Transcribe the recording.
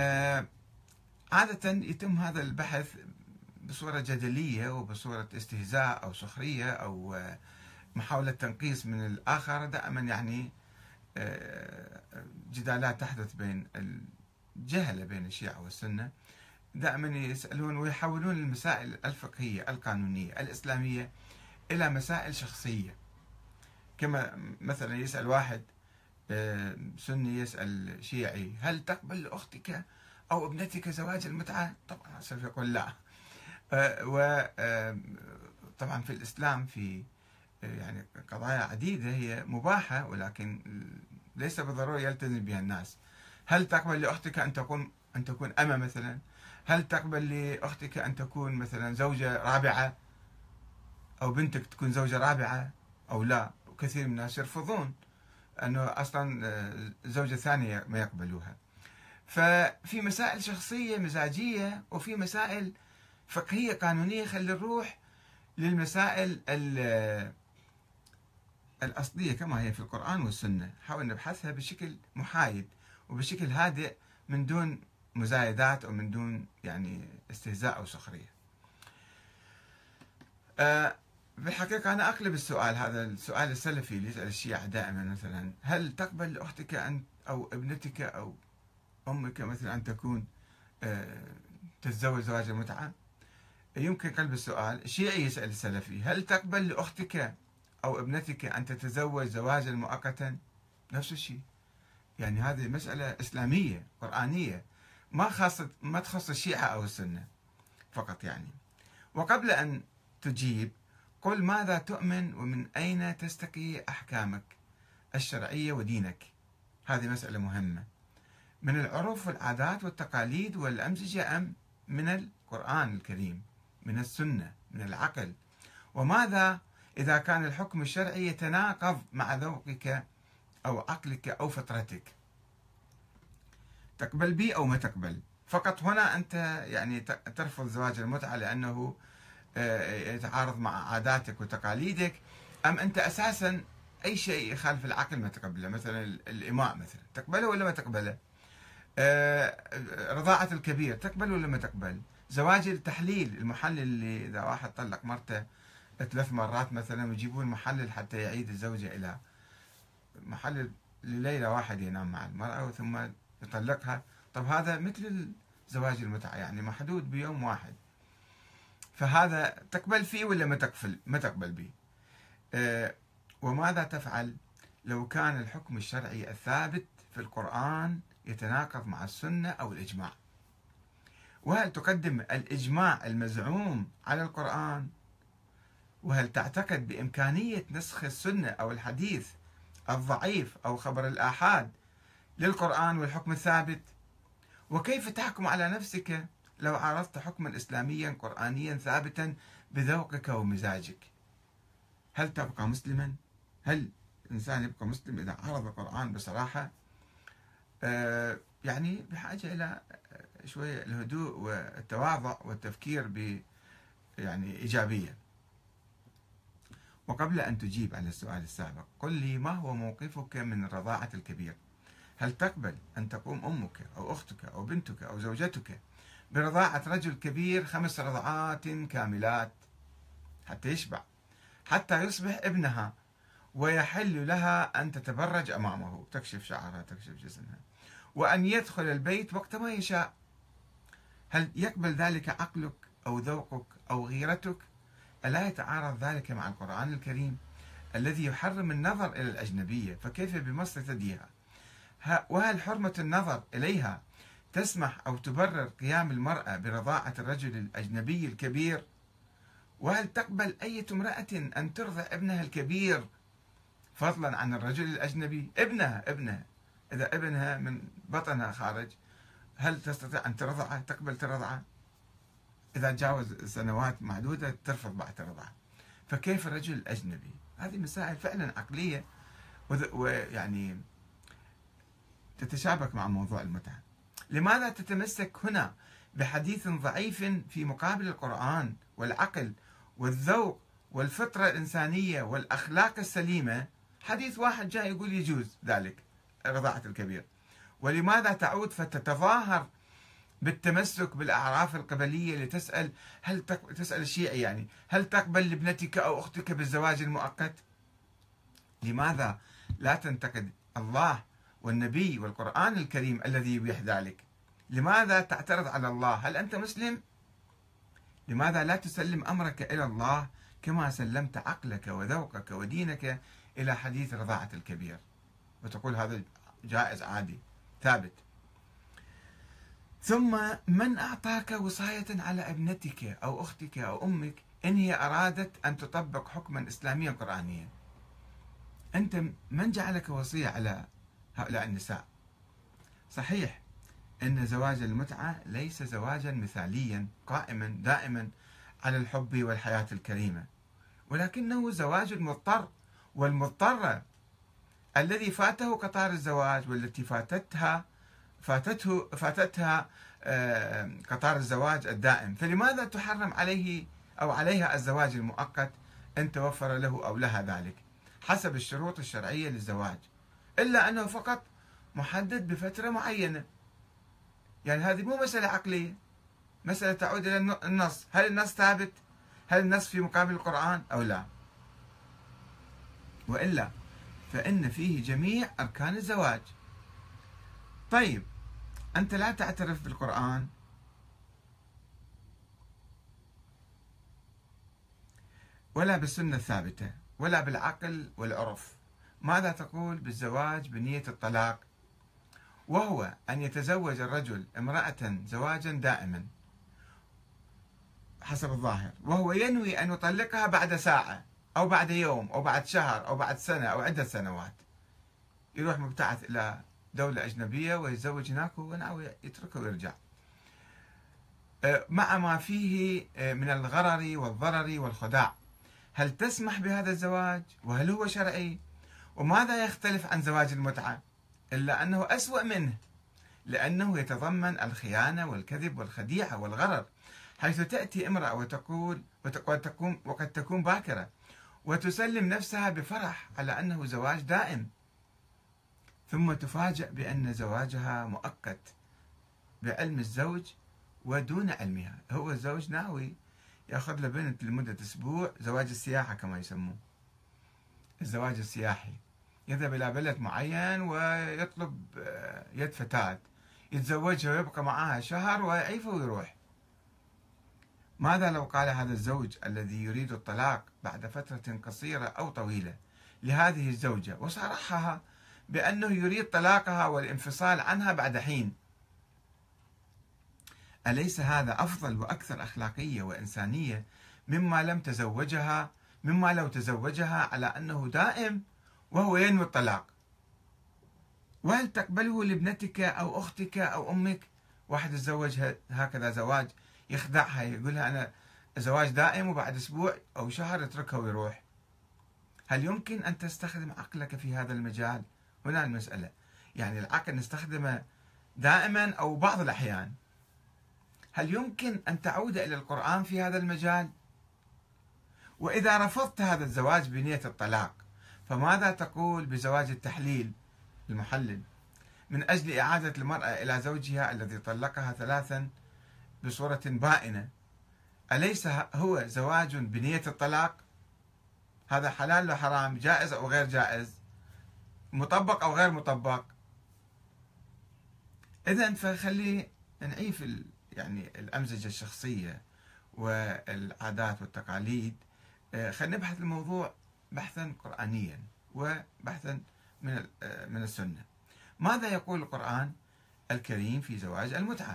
آه، عادة يتم هذا البحث بصورة جدلية وبصورة استهزاء أو سخرية أو آه، محاولة تنقيص من الآخر. دائما يعني آه، جدالات تحدث بين الجهلة بين الشيعة والسنة. دائما يسألون ويحولون المسائل الفقهية القانونية الإسلامية إلى مسائل شخصية. كما مثلا يسأل واحد سني يسأل شيعي هل تقبل لأختك أو ابنتك زواج المتعة؟ طبعا سوف يقول لا. وطبعا في الإسلام في يعني قضايا عديدة هي مباحة ولكن ليس بالضرورة يلتزم بها الناس. هل تقبل لأختك أن تكون أن تكون أمة مثلا؟ هل تقبل لأختك أن تكون مثلا زوجة رابعة؟ أو بنتك تكون زوجة رابعة؟ أو لا؟ وكثير من الناس يرفضون. أنه أصلا زوجة ثانية ما يقبلوها. ففي مسائل شخصية مزاجية وفي مسائل فقهية قانونية. خلي نروح للمسائل الأصلية كما هي في القرآن والسنة. حاول نبحثها بشكل محايد وبشكل هادئ من دون مزايدات أو من دون يعني استهزاء أو سخرية. أه بالحقيقة أنا أقلب السؤال هذا السؤال السلفي اللي يسأل الشيعة دائما مثلا. هل تقبل لأختك أن أو ابنتك أو أمك مثلا أن تكون أه تتزوج زواج المتعة يمكن قلب السؤال الشيعي يسأل السلفي هل تقبل لأختك أو ابنتك أن تتزوج زواجا مؤقتا؟ نفس الشيء. يعني هذه مسألة إسلامية قرآنية ما خاصة ما تخص الشيعة أو السنة فقط يعني. وقبل أن تجيب قل ماذا تؤمن ومن أين تستقي أحكامك الشرعية ودينك؟ هذه مسألة مهمة. من العرف والعادات والتقاليد والأمزجة أم من القرآن الكريم؟ من السنة من العقل. وماذا إذا كان الحكم الشرعي يتناقض مع ذوقك أو عقلك أو فطرتك؟ تقبل بي أو ما تقبل؟ فقط هنا أنت يعني ترفض زواج المتعة لأنه يتعارض مع عاداتك وتقاليدك أم أنت أساسا أي شيء يخالف العقل ما تقبله؟ مثلا الإماء مثلا تقبله ولا ما تقبله؟ آه، رضاعة الكبير تقبل ولا ما تقبل؟ زواج التحليل المحلل اللي إذا واحد طلق مرته ثلاث مرات مثلا ويجيبون محلل حتى يعيد الزوجة إلى محلل لليلة واحد ينام مع المرأة ثم يطلقها. طب هذا مثل زواج المتعة يعني محدود بيوم واحد. فهذا تقبل فيه ولا ما تقبل ما تقبل به. أه وماذا تفعل لو كان الحكم الشرعي الثابت في القرآن يتناقض مع السنة أو الإجماع؟ وهل تقدم الإجماع المزعوم على القرآن؟ وهل تعتقد بإمكانية نسخ السنة أو الحديث الضعيف أو خبر الآحاد للقرآن والحكم الثابت؟ وكيف تحكم على نفسك لو عرضت حكما إسلاميا قرآنيا ثابتا بذوقك ومزاجك هل تبقى مسلما؟ هل الإنسان يبقى مسلم إذا عرض القرآن بصراحة؟ آه يعني بحاجة إلى شوية الهدوء والتواضع والتفكير ب يعني إيجابية وقبل أن تجيب على السؤال السابق قل لي ما هو موقفك من رضاعة الكبير هل تقبل أن تقوم أمك أو أختك أو بنتك أو زوجتك برضاعة رجل كبير خمس رضعات كاملات حتى يشبع حتى يصبح ابنها ويحل لها أن تتبرج أمامه. تكشف شعرها تكشف جسمها. وأن يدخل البيت وقت ما يشاء. هل يقبل ثلك عقلك أو ذوقك أو غيرتك؟ ألا يتعارض ذلك مع القرآن الكريم الذي يحرم النظر إلى الأجنبية؟ فكيف بمص ثديها وهل حرمة النظر إليها تسمح أو تبرر قيام المرأة برضاعة الرجل الأجنبي الكبير؟ وهل تقبل أي امرأة أن ترضع ابنها الكبير فضلا عن الرجل الأجنبي؟ ابنها ابنها. إذا ابنها من بطنها خارج هل تستطيع أن ترضعه؟ تقبل ترضعه؟ إذا تجاوز سنوات معدودة ترفض بعد ترضعه. فكيف الرجل الأجنبي هذه مسائل فعلا عقلية ويعني تتشابك مع موضوع المتعة. لماذا تتمسك هنا بحديث ضعيف في مقابل القرآن والعقل والذوق والفطرة الإنسانية والأخلاق السليمة؟ حديث واحد جاي يقول يجوز ذلك رضاعة الكبير. ولماذا تعود فتتظاهر بالتمسك بالأعراف القبلية لتسأل هل تسأل الشيعي يعني هل تقبل لابنتك أو أختك بالزواج المؤقت؟ لماذا لا تنتقد الله والنبي والقرآن الكريم الذي يبيح ذلك. لماذا تعترض على الله؟ هل أنت مسلم؟ لماذا لا تسلم أمرك إلى الله كما سلمت عقلك وذوقك ودينك إلى حديث رضاعة الكبير؟ وتقول هذا جائز عادي ثابت. ثم من أعطاك وصاية على ابنتك أو أختك أو أمك إن هي أرادت أن تطبق حكما إسلاميا قرآنيا؟ أنت من جعلك وصية على هؤلاء النساء. صحيح أن زواج المتعة ليس زواجا مثاليا قائما دائما على الحب والحياة الكريمة. ولكنه زواج مضطر والمضطرة الذي فاته قطار الزواج والتي فاتتها فاتته فاتتها آه، قطار الزواج الدائم. فلماذا تحرم عليه أو عليها الزواج المؤقت إن توفر له أو لها ذلك؟ حسب الشروط الشرعية للزواج. إلا أنه فقط محدد بفترة معينة. يعني هذه مو مسألة عقلية. مسألة تعود إلى النص. هل النص ثابت؟ هل النص في مقابل القرآن أو لا؟ وإلا فإن فيه جميع أركان الزواج. طيب أنت لا تعترف بالقرآن. ولا بالسنة الثابتة ولا بالعقل والعرف. ماذا تقول بالزواج بنية الطلاق؟ وهو أن يتزوج الرجل امرأة زواجا دائما. حسب الظاهر. وهو ينوي أن يطلقها بعد ساعة أو بعد يوم أو بعد شهر أو بعد سنة أو عدة سنوات. يروح مبتعث إلى دولة أجنبية ويتزوج هناك وناوي يتركه ويرجع. أه، مع ما فيه أه، من الغرر والضرر والخداع. هل تسمح بهذا الزواج؟ وهل هو شرعي؟ وماذا يختلف عن زواج المتعة؟ إلا أنه أسوأ منه لأنه يتضمن الخيانة والكذب والخديعة والغرر حيث تأتي امرأة وتقول وتكون وقد تكون باكرة وتسلم نفسها بفرح على أنه زواج دائم. ثم تفاجأ بأن زواجها مؤقت بعلم الزوج ودون علمها. هو الزوج ناوي يأخذ له بنت لمدة أسبوع زواج السياحة كما يسموه. الزواج السياحي. يذهب إلى بلد معين ويطلب آه، يد فتاة. يتزوجها ويبقى معها شهر ويعيفه ويروح. ماذا لو قال هذا الزوج الذي يريد الطلاق بعد فترة قصيرة أو طويلة لهذه الزوجة وصارحها بأنه يريد طلاقها والانفصال عنها بعد حين؟ أليس هذا أفضل وأكثر أخلاقية وإنسانية مما لم تزوجها مما لو تزوجها على أنه دائم وهو ينوي الطلاق. وهل تقبله لابنتك أو أختك أو أمك؟ واحد تزوج هكذا زواج يخدعها يقول لها أنا زواج دائم وبعد أسبوع أو شهر يتركها ويروح. هل يمكن أن تستخدم عقلك في هذا المجال؟ هنا المسألة. يعني العقل نستخدمه دائما أو بعض الأحيان. هل يمكن أن تعود إلى القرآن في هذا المجال؟ وإذا رفضت هذا الزواج بنية الطلاق فماذا تقول بزواج التحليل المحلل من أجل إعادة المرأة إلى زوجها الذي طلقها ثلاثا بصورة بائنة أليس هو زواج بنية الطلاق؟ هذا حلال ولا حرام جائز أو غير جائز؟ مطبق أو غير مطبق؟ إذا فخلي نعيف يعني الأمزجة الشخصية والعادات والتقاليد. آه، خلينا نبحث الموضوع بحثا قرآنيا وبحثا من آه، من السنة. ماذا يقول القرآن الكريم في زواج المتعة؟